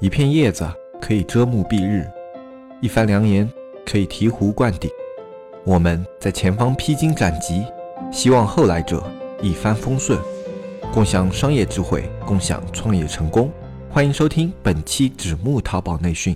一片叶子可以遮目蔽日，一番良言可以醍醐灌顶。我们在前方披荆斩棘，希望后来者一帆风顺，共享商业智慧，共享创业成功。欢迎收听本期纸木淘宝内训。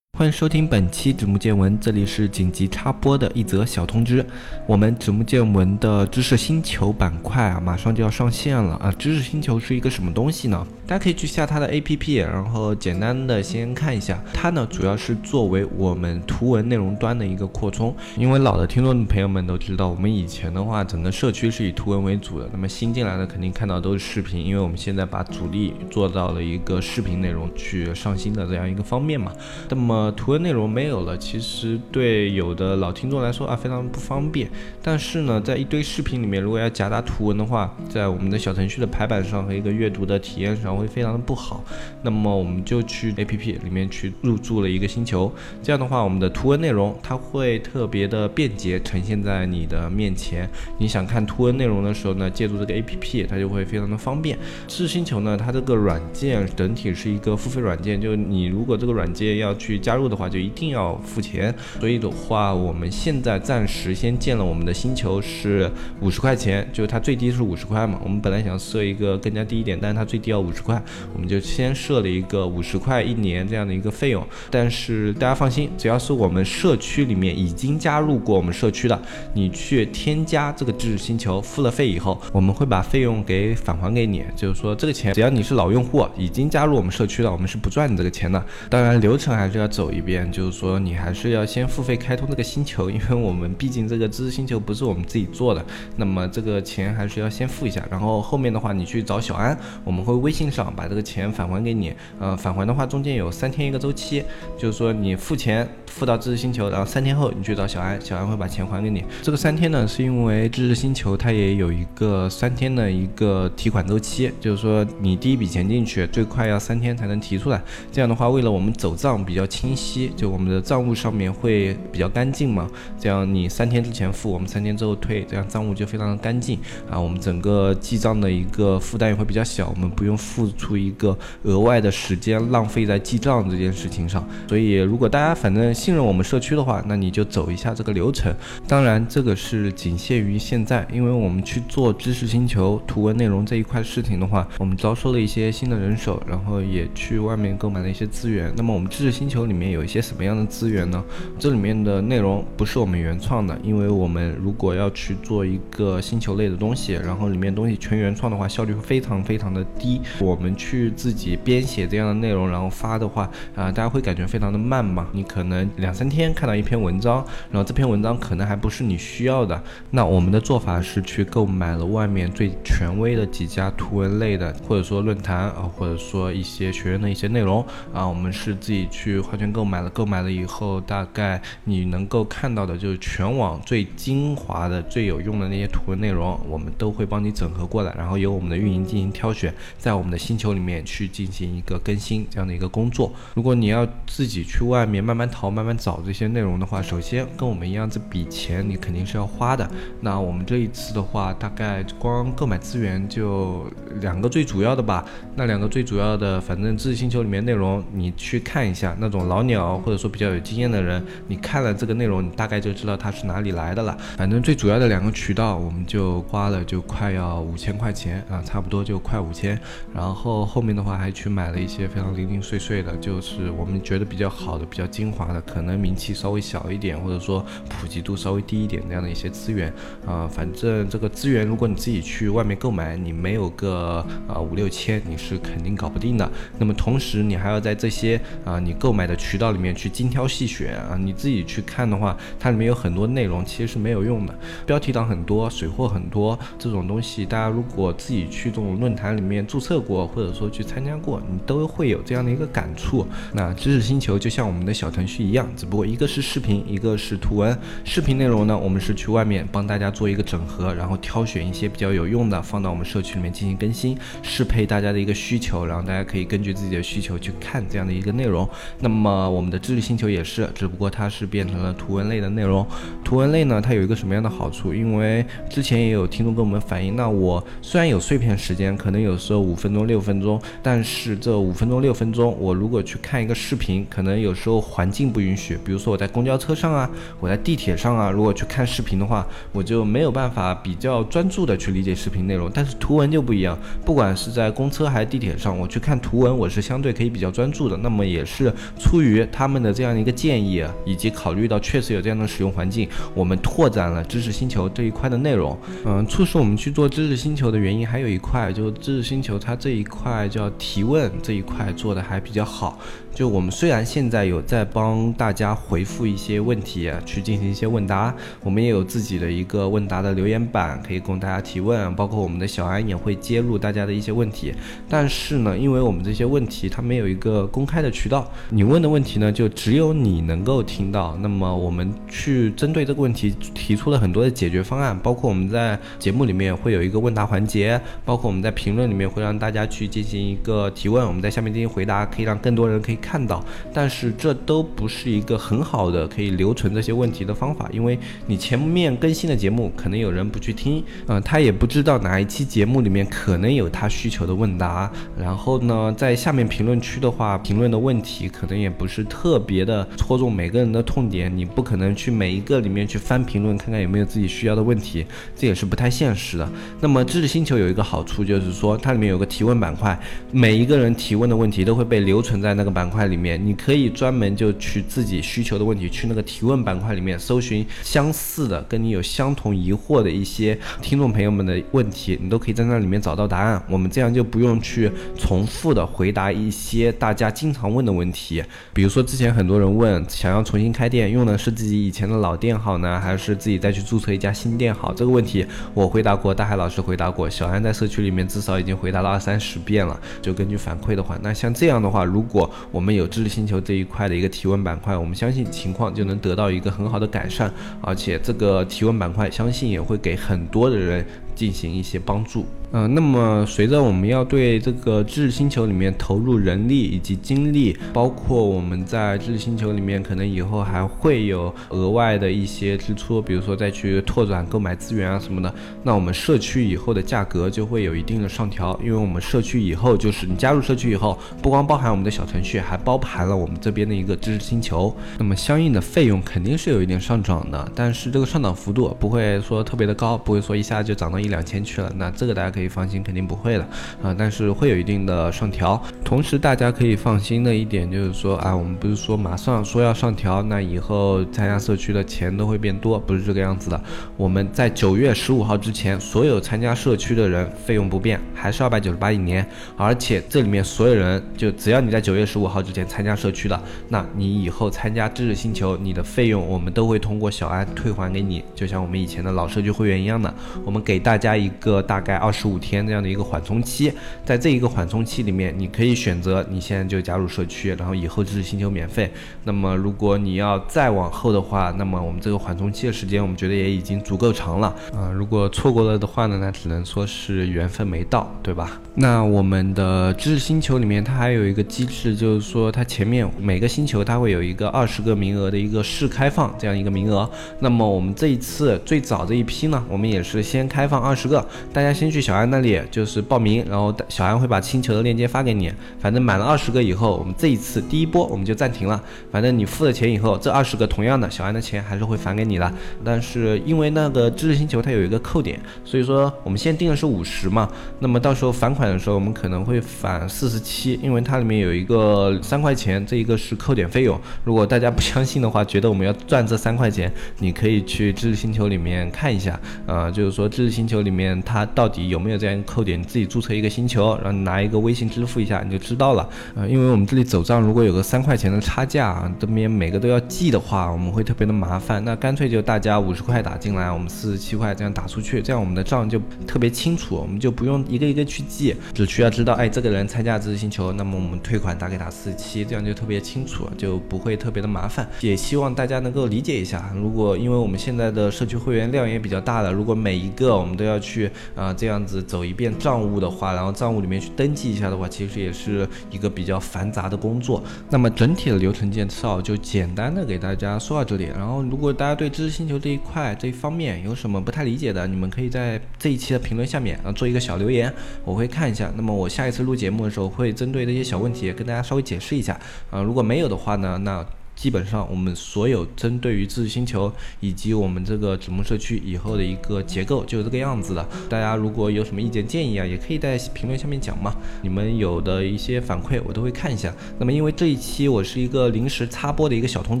欢迎收听本期指木见闻，这里是紧急插播的一则小通知。我们指木见闻的知识星球板块啊，马上就要上线了啊！知识星球是一个什么东西呢？大家可以去下它的 APP，然后简单的先看一下。它呢，主要是作为我们图文内容端的一个扩充。因为老的听众朋友们都知道，我们以前的话，整个社区是以图文为主的。那么新进来的肯定看到都是视频，因为我们现在把主力做到了一个视频内容去上新的这样一个方面嘛。那么图文内容没有了，其实对有的老听众来说啊，非常不方便。但是呢，在一堆视频里面，如果要夹杂图文的话，在我们的小程序的排版上和一个阅读的体验上会非常的不好。那么我们就去 APP 里面去入驻了一个星球，这样的话，我们的图文内容它会特别的便捷呈现在你的面前。你想看图文内容的时候呢，借助这个 APP，它就会非常的方便。知识星球呢，它这个软件整体是一个付费软件，就你如果这个软件要去加加入的话，就一定要付钱，所以的话，我们现在暂时先建了我们的星球是五十块钱，就是它最低是五十块嘛。我们本来想设一个更加低一点，但是它最低要五十块，我们就先设了一个五十块一年这样的一个费用。但是大家放心，只要是我们社区里面已经加入过我们社区的，你去添加这个知识星球，付了费以后，我们会把费用给返还给你。就是说这个钱，只要你是老用户，已经加入我们社区了，我们是不赚你这个钱的。当然流程还是要走走一遍。就是说，你还是要先付费开通这个星球，因为我们毕竟这个知识星球不是我们自己做的，那么这个钱还是要先付一下。然后后面的话，你去找小安，我们会微信上把这个钱返还给你。呃，返还的话，中间有三天一个周期，就是说你付钱付到知识星球，然后三天后你去找小安，小安会把钱还给你。这个三天呢，是因为知识星球它也有一个三天的一个提款周期，就是说你第一笔钱进去，最快要三天才能提出来。这样的话，为了我们走账比较清晰。就我们的账务上面会比较干净嘛，这样你三天之前付，我们三天之后退，这样账务就非常的干净啊。我们整个记账的一个负担也会比较小，我们不用付出一个额外的时间浪费在记账这件事情上。所以如果大家反正信任我们社区的话，那你就走一下这个流程。当然这个是仅限于现在，因为我们去做知识星球图文内容这一块事情的话，我们招收了一些新的人手，然后也去外面购买了一些资源。那么我们知识星球里面有一些。什么样的资源呢？这里面的内容不是我们原创的，因为我们如果要去做一个星球类的东西，然后里面东西全原创的话，效率会非常非常的低。我们去自己编写这样的内容，然后发的话，啊，大家会感觉非常的慢嘛。你可能两三天看到一篇文章，然后这篇文章可能还不是你需要的。那我们的做法是去购买了外面最权威的几家图文类的，或者说论坛啊，或者说一些学院的一些内容啊，我们是自己去花钱购买了。购买了以后，大概你能够看到的就是全网最精华的、最有用的那些图文内容，我们都会帮你整合过来，然后由我们的运营进行挑选，在我们的星球里面去进行一个更新这样的一个工作。如果你要自己去外面慢慢淘、慢慢找这些内容的话，首先跟我们一样，这笔钱你肯定是要花的。那我们这一次的话，大概光购买资源就两个最主要的吧。那两个最主要的，反正知识星球里面内容你去看一下，那种老鸟。或者说比较有经验的人，你看了这个内容，你大概就知道它是哪里来的了。反正最主要的两个渠道，我们就花了就快要五千块钱啊，差不多就快五千。然后后面的话还去买了一些非常零零碎碎的，就是我们觉得比较好的、比较精华的，可能名气稍微小一点，或者说普及度稍微低一点这样的一些资源啊。反正这个资源，如果你自己去外面购买，你没有个啊五六千，你是肯定搞不定的。那么同时，你还要在这些啊你购买的渠道里面。去精挑细选啊！你自己去看的话，它里面有很多内容其实是没有用的，标题党很多，水货很多，这种东西大家如果自己去这种论坛里面注册过，或者说去参加过，你都会有这样的一个感触。那知识星球就像我们的小程序一样，只不过一个是视频，一个是图文。视频内容呢，我们是去外面帮大家做一个整合，然后挑选一些比较有用的，放到我们社区里面进行更新，适配大家的一个需求，然后大家可以根据自己的需求去看这样的一个内容。那么么我们的知识星球也是，只不过它是变成了图文类的内容。图文类呢，它有一个什么样的好处？因为之前也有听众跟我们反映，那我虽然有碎片时间，可能有时候五分钟、六分钟，但是这五分钟、六分钟，我如果去看一个视频，可能有时候环境不允许，比如说我在公交车上啊，我在地铁上啊，如果去看视频的话，我就没有办法比较专注的去理解视频内容。但是图文就不一样，不管是在公车还是地铁上，我去看图文，我是相对可以比较专注的。那么也是出于他们的这样的一个建议，以及考虑到确实有这样的使用环境，我们拓展了知识星球这一块的内容。嗯，促使我们去做知识星球的原因还有一块，就是知识星球它这一块叫提问这一块做的还比较好。就我们虽然现在有在帮大家回复一些问题，去进行一些问答，我们也有自己的一个问答的留言板，可以供大家提问，包括我们的小安也会揭露大家的一些问题。但是呢，因为我们这些问题它没有一个公开的渠道，你问的问题呢就只有你能够听到。那么我们去针对这个问题提出了很多的解决方案，包括我们在节目里面会有一个问答环节，包括我们在评论里面会让大家去进行一个提问，我们在下面进行回答，可以让更多人可以。看到，但是这都不是一个很好的可以留存这些问题的方法，因为你前面更新的节目可能有人不去听，嗯，他也不知道哪一期节目里面可能有他需求的问答。然后呢，在下面评论区的话，评论的问题可能也不是特别的戳中每个人的痛点，你不可能去每一个里面去翻评论看看有没有自己需要的问题，这也是不太现实的。那么知识星球有一个好处就是说，它里面有个提问板块，每一个人提问的问题都会被留存在那个板块。里面，你可以专门就去自己需求的问题，去那个提问板块里面搜寻相似的、跟你有相同疑惑的一些听众朋友们的问题，你都可以在那里面找到答案。我们这样就不用去重复的回答一些大家经常问的问题，比如说之前很多人问，想要重新开店，用的是自己以前的老店好呢，还是自己再去注册一家新店好？这个问题我回答过，大海老师回答过，小安在社区里面至少已经回答了二三十遍了。就根据反馈的话，那像这样的话，如果我们有知识星球这一块的一个提问板块，我们相信情况就能得到一个很好的改善，而且这个提问板块相信也会给很多的人进行一些帮助。嗯，那么随着我们要对这个知识星球里面投入人力以及精力，包括我们在知识星球里面可能以后还会有额外的一些支出，比如说再去拓展购买资源啊什么的，那我们社区以后的价格就会有一定的上调，因为我们社区以后就是你加入社区以后，不光包含我们的小程序，还包含了我们这边的一个知识星球，那么相应的费用肯定是有一点上涨的，但是这个上涨幅度不会说特别的高，不会说一下就涨到一两千去了，那这个大家。可以放心，肯定不会的啊，但是会有一定的上调。同时，大家可以放心的一点就是说啊，我们不是说马上说要上调，那以后参加社区的钱都会变多，不是这个样子的。我们在九月十五号之前，所有参加社区的人费用不变，还是二百九十八一年。而且这里面所有人，就只要你在九月十五号之前参加社区的，那你以后参加知识星球，你的费用我们都会通过小安退还给你，就像我们以前的老社区会员一样的，我们给大家一个大概二十。五天这样的一个缓冲期，在这一个缓冲期里面，你可以选择你现在就加入社区，然后以后知识星球免费。那么如果你要再往后的话，那么我们这个缓冲期的时间，我们觉得也已经足够长了啊。如果错过了的话呢，那只能说是缘分没到，对吧？那我们的知识星球里面，它还有一个机制，就是说它前面每个星球它会有一个二十个名额的一个试开放这样一个名额。那么我们这一次最早这一批呢，我们也是先开放二十个，大家先去小。小安那里就是报名，然后小安会把星球的链接发给你。反正满了二十个以后，我们这一次第一波我们就暂停了。反正你付了钱以后，这二十个同样的小安的钱还是会返给你的。但是因为那个知识星球它有一个扣点，所以说我们先定的是五十嘛。那么到时候返款的时候，我们可能会返四十七，因为它里面有一个三块钱，这一个是扣点费用。如果大家不相信的话，觉得我们要赚这三块钱，你可以去知识星球里面看一下。呃，就是说知识星球里面它到底有。没有没有这样扣点，你自己注册一个星球，然后拿一个微信支付一下，你就知道了。呃，因为我们这里走账，如果有个三块钱的差价啊，这边每个都要记的话，我们会特别的麻烦。那干脆就大家五十块打进来，我们四十七块这样打出去，这样我们的账就特别清楚，我们就不用一个一个去记，只需要知道，哎，这个人参加知识星球，那么我们退款打给他四十七，这样就特别清楚，就不会特别的麻烦。也希望大家能够理解一下。如果因为我们现在的社区会员量也比较大了，如果每一个我们都要去啊这样子。走一遍账务的话，然后账务里面去登记一下的话，其实也是一个比较繁杂的工作。那么整体的流程介绍就简单的给大家说到这里。然后，如果大家对知识星球这一块这一方面有什么不太理解的，你们可以在这一期的评论下面啊做一个小留言，我会看一下。那么我下一次录节目的时候，会针对这些小问题跟大家稍微解释一下啊。如果没有的话呢，那。基本上，我们所有针对于知识星球以及我们这个子木社区以后的一个结构就是这个样子的。大家如果有什么意见建议啊，也可以在评论下面讲嘛。你们有的一些反馈我都会看一下。那么因为这一期我是一个临时插播的一个小通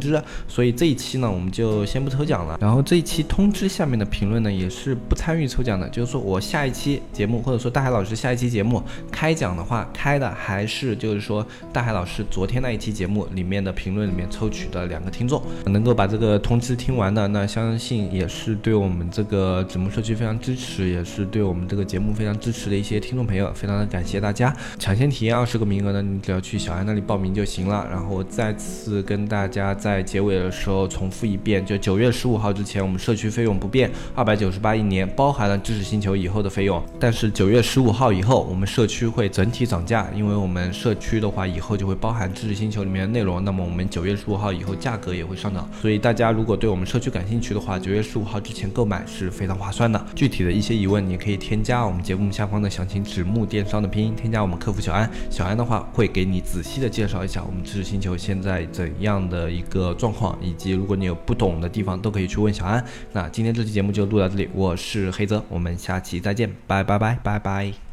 知，所以这一期呢我们就先不抽奖了。然后这一期通知下面的评论呢也是不参与抽奖的，就是说我下一期节目或者说大海老师下一期节目开奖的话，开的还是就是说大海老师昨天那一期节目里面的评论里面抽。抽取的两个听众能够把这个通知听完的，那相信也是对我们这个子木社区非常支持，也是对我们这个节目非常支持的一些听众朋友，非常的感谢大家。抢先体验二十个名额呢，你只要去小安那里报名就行了。然后再次跟大家在结尾的时候重复一遍，就九月十五号之前，我们社区费用不变，二百九十八一年，包含了知识星球以后的费用。但是九月十五号以后，我们社区会整体涨价，因为我们社区的话以后就会包含知识星球里面的内容。那么我们九月十五。号以后价格也会上涨，所以大家如果对我们社区感兴趣的话，九月十五号之前购买是非常划算的。具体的一些疑问，你可以添加我们节目下方的详情纸木电商的拼音，添加我们客服小安，小安的话会给你仔细的介绍一下我们知识星球现在怎样的一个状况，以及如果你有不懂的地方，都可以去问小安。那今天这期节目就录到这里，我是黑泽，我们下期再见，拜拜拜拜拜。